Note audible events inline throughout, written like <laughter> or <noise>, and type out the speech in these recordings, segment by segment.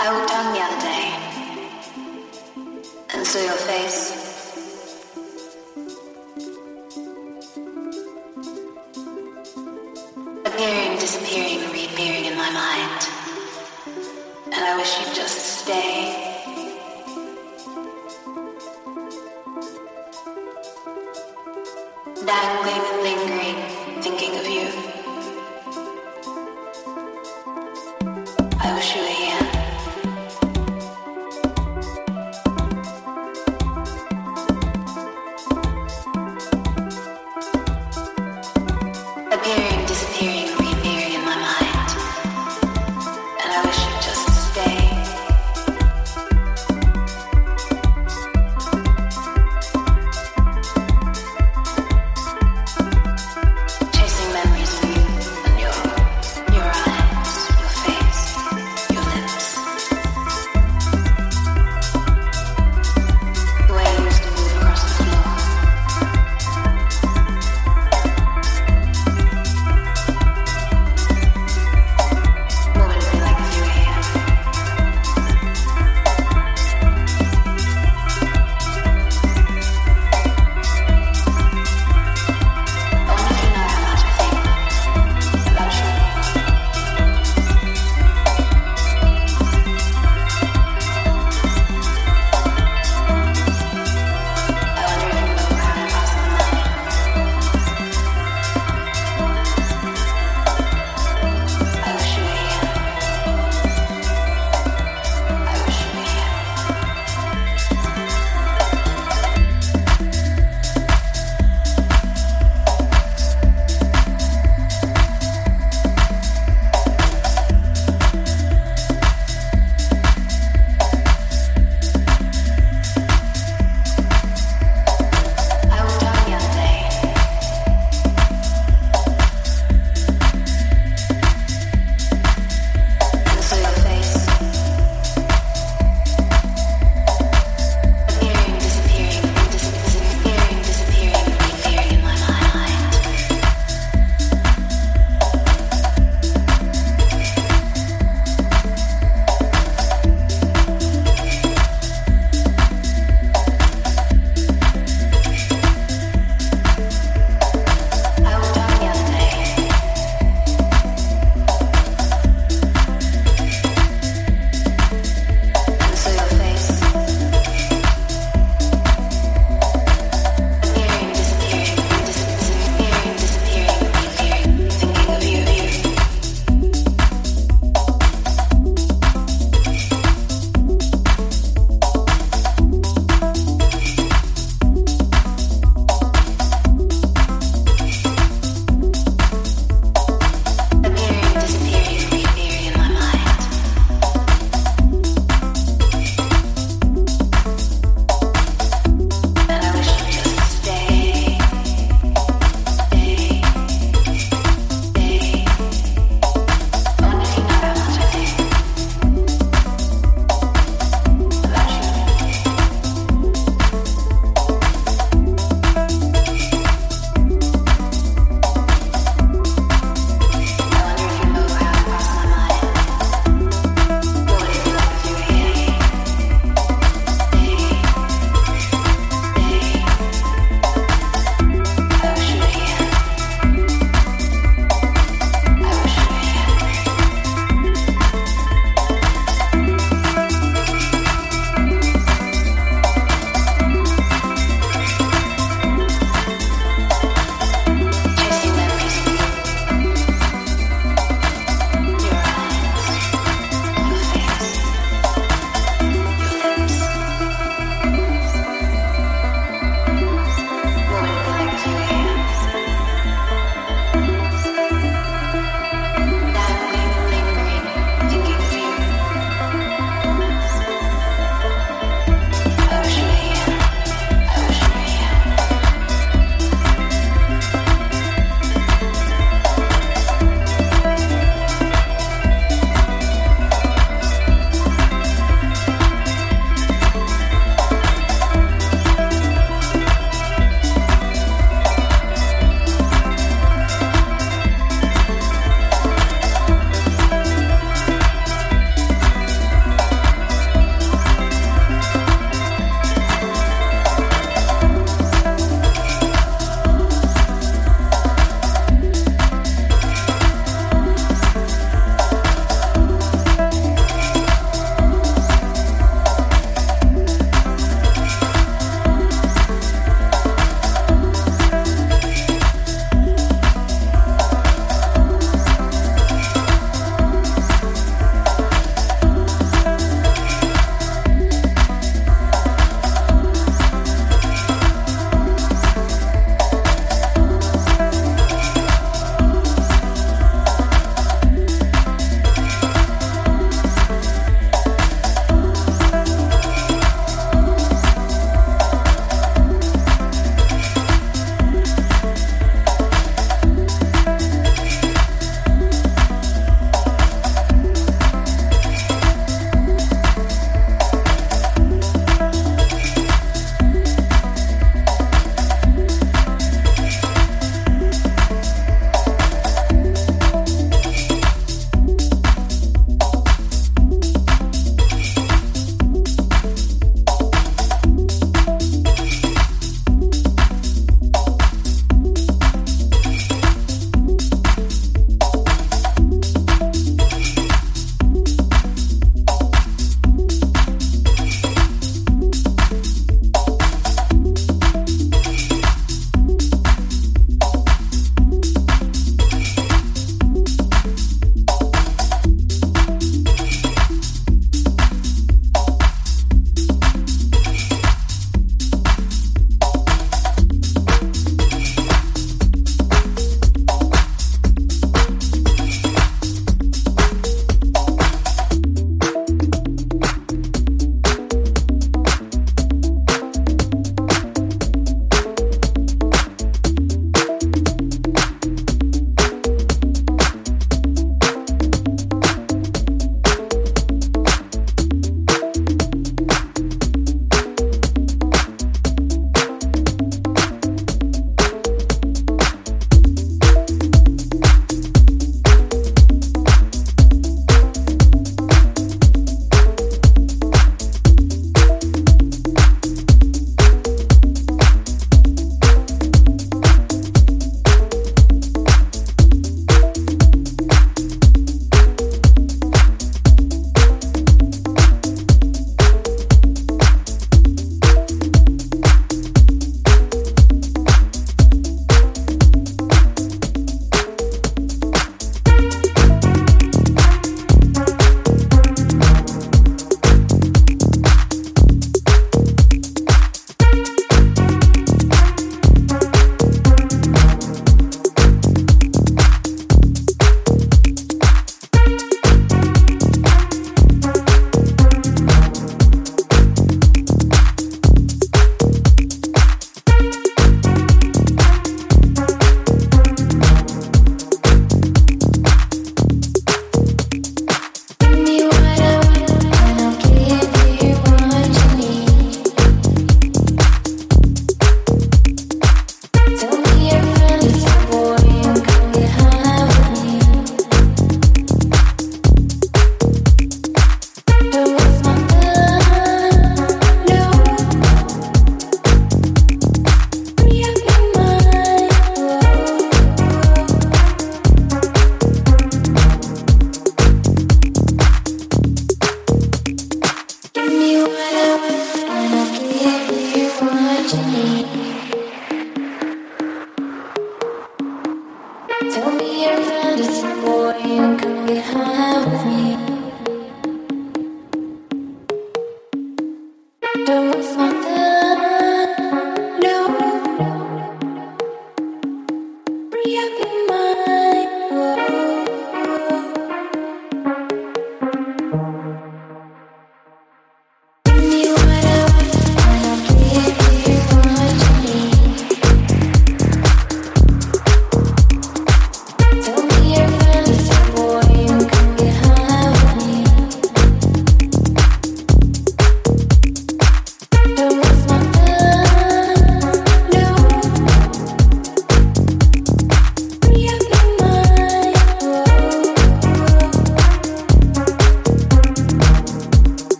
I walked down the other day and saw your face.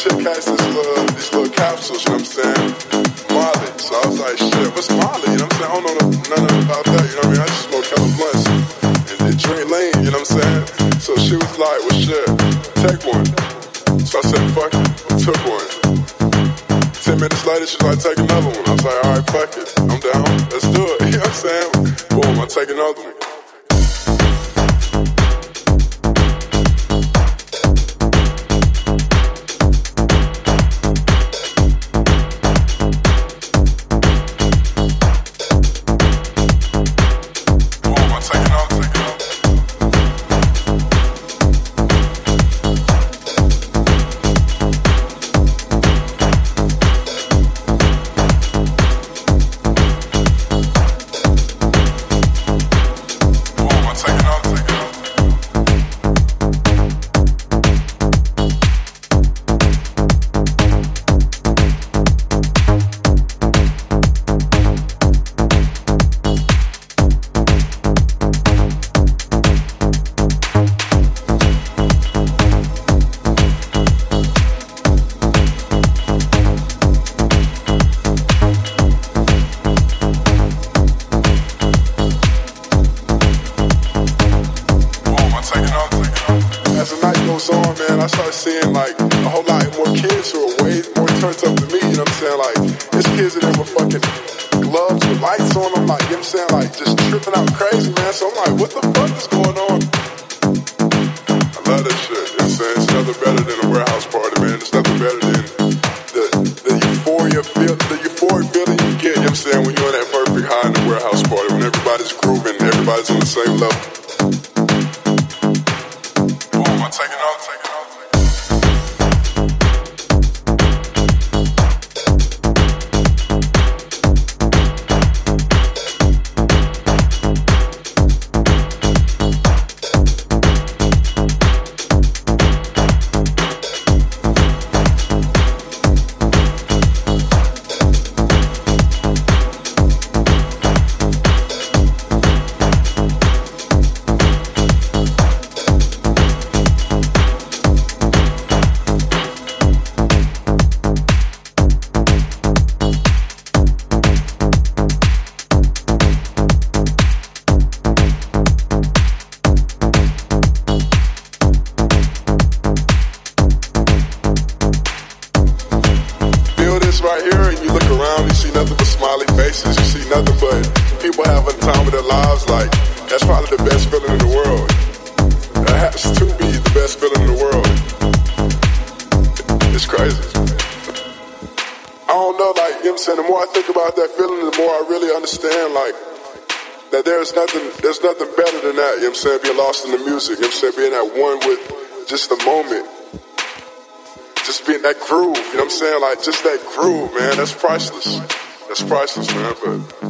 chick asked this little, these little capsules, you know what I'm saying? Molly. So I was like, shit, what's Molly? You know what I'm saying? I don't know nothing about that, you know what I mean? I just smoke hella blunts and, and drink lean, you know what I'm saying? So she was like, well, shit, take one. So I said, fuck it, took one. Ten minutes later, she's like, take another one. I was like, all right, fuck it, I'm down, let's do it, <laughs> you know what I'm saying? Boom, I take another one. you look around, you see nothing but smiley faces. You see nothing but people having time with their lives. Like that's probably the best feeling in the world. That has to be the best feeling in the world. It's crazy. I don't know, like you know I'm saying. The more I think about that feeling, the more I really understand, like that there's nothing, there's nothing better than that. You know I'm saying, being lost in the music. You know I'm saying, being at one with just the moment just being that groove, you know what I'm saying? Like just that groove, man, that's priceless. That's priceless, man, but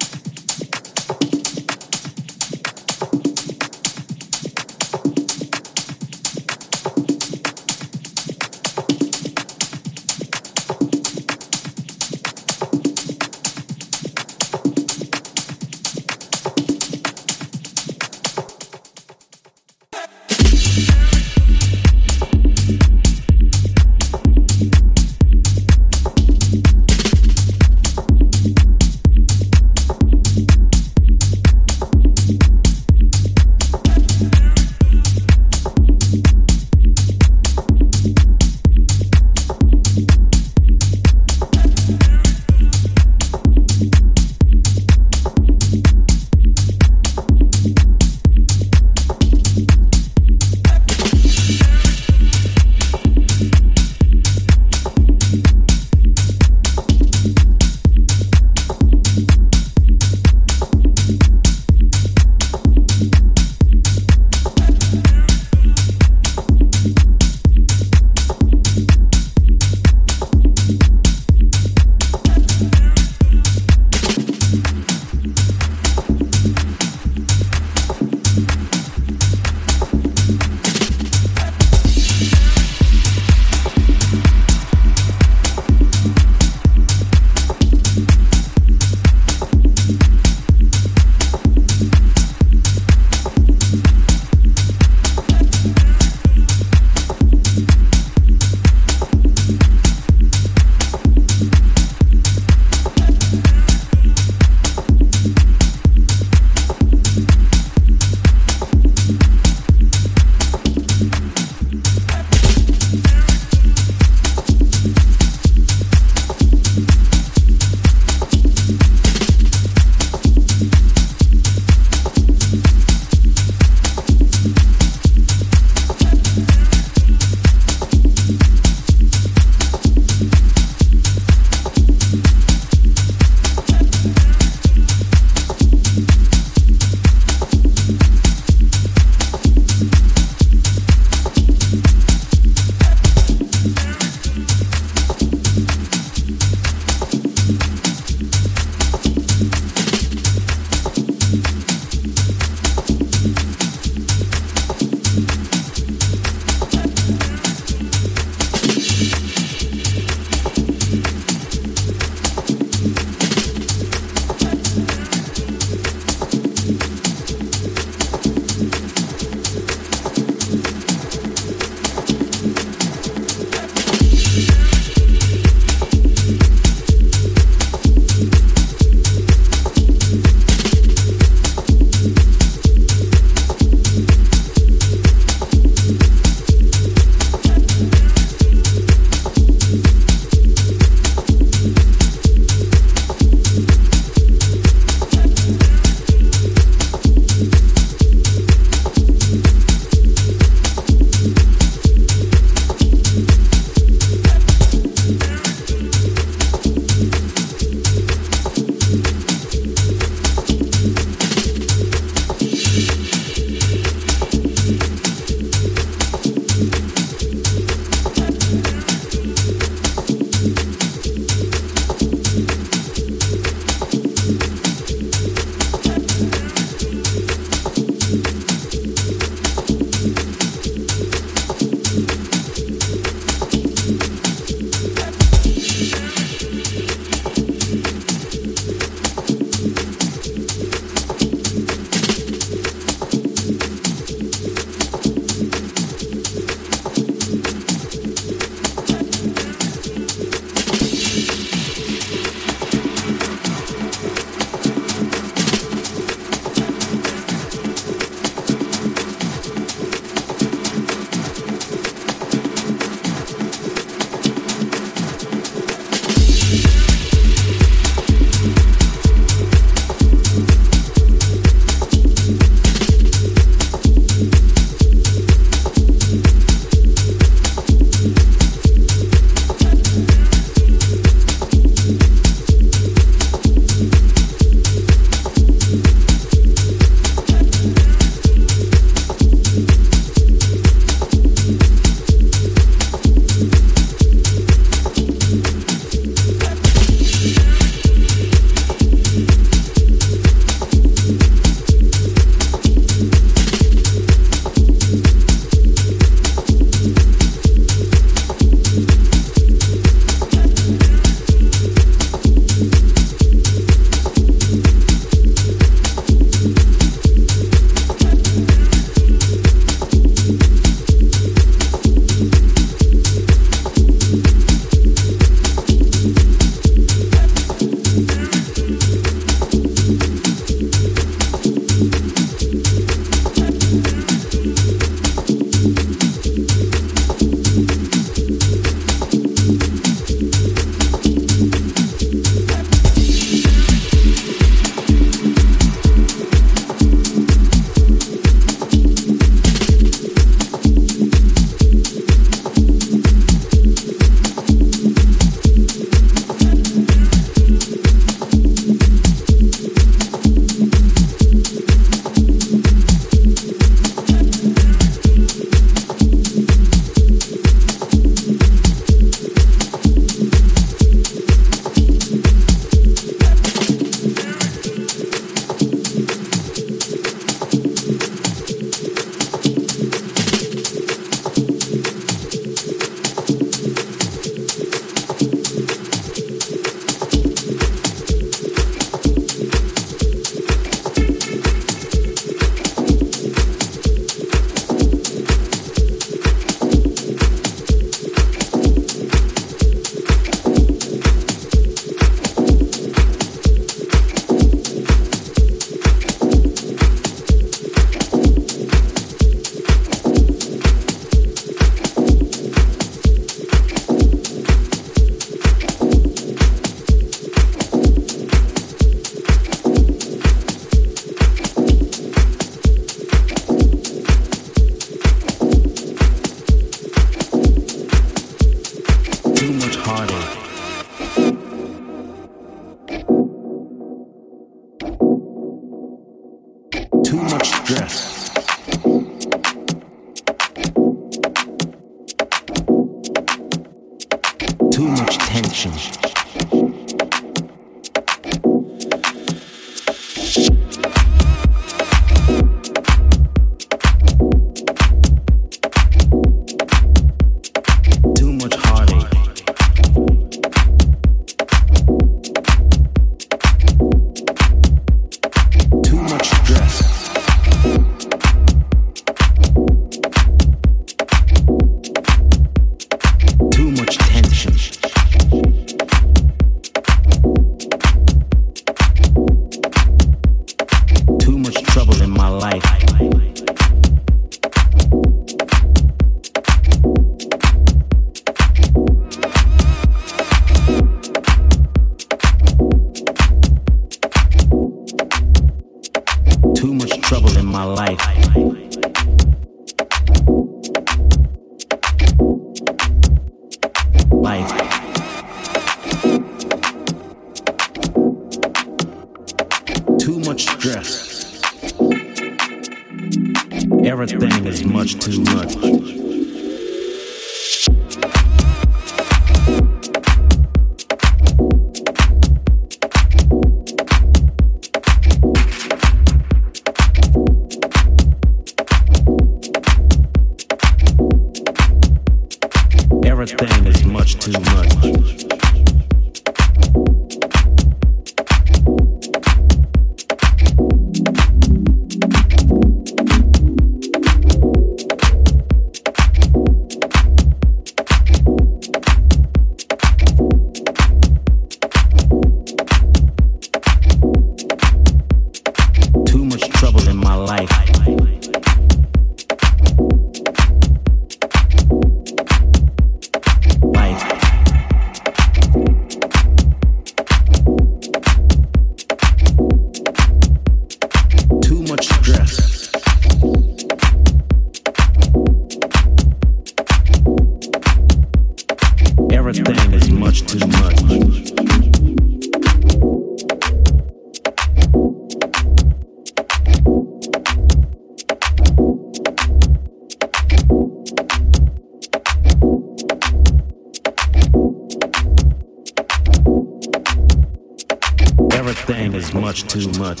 Much too much.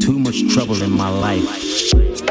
Too much trouble in my life.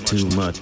too much.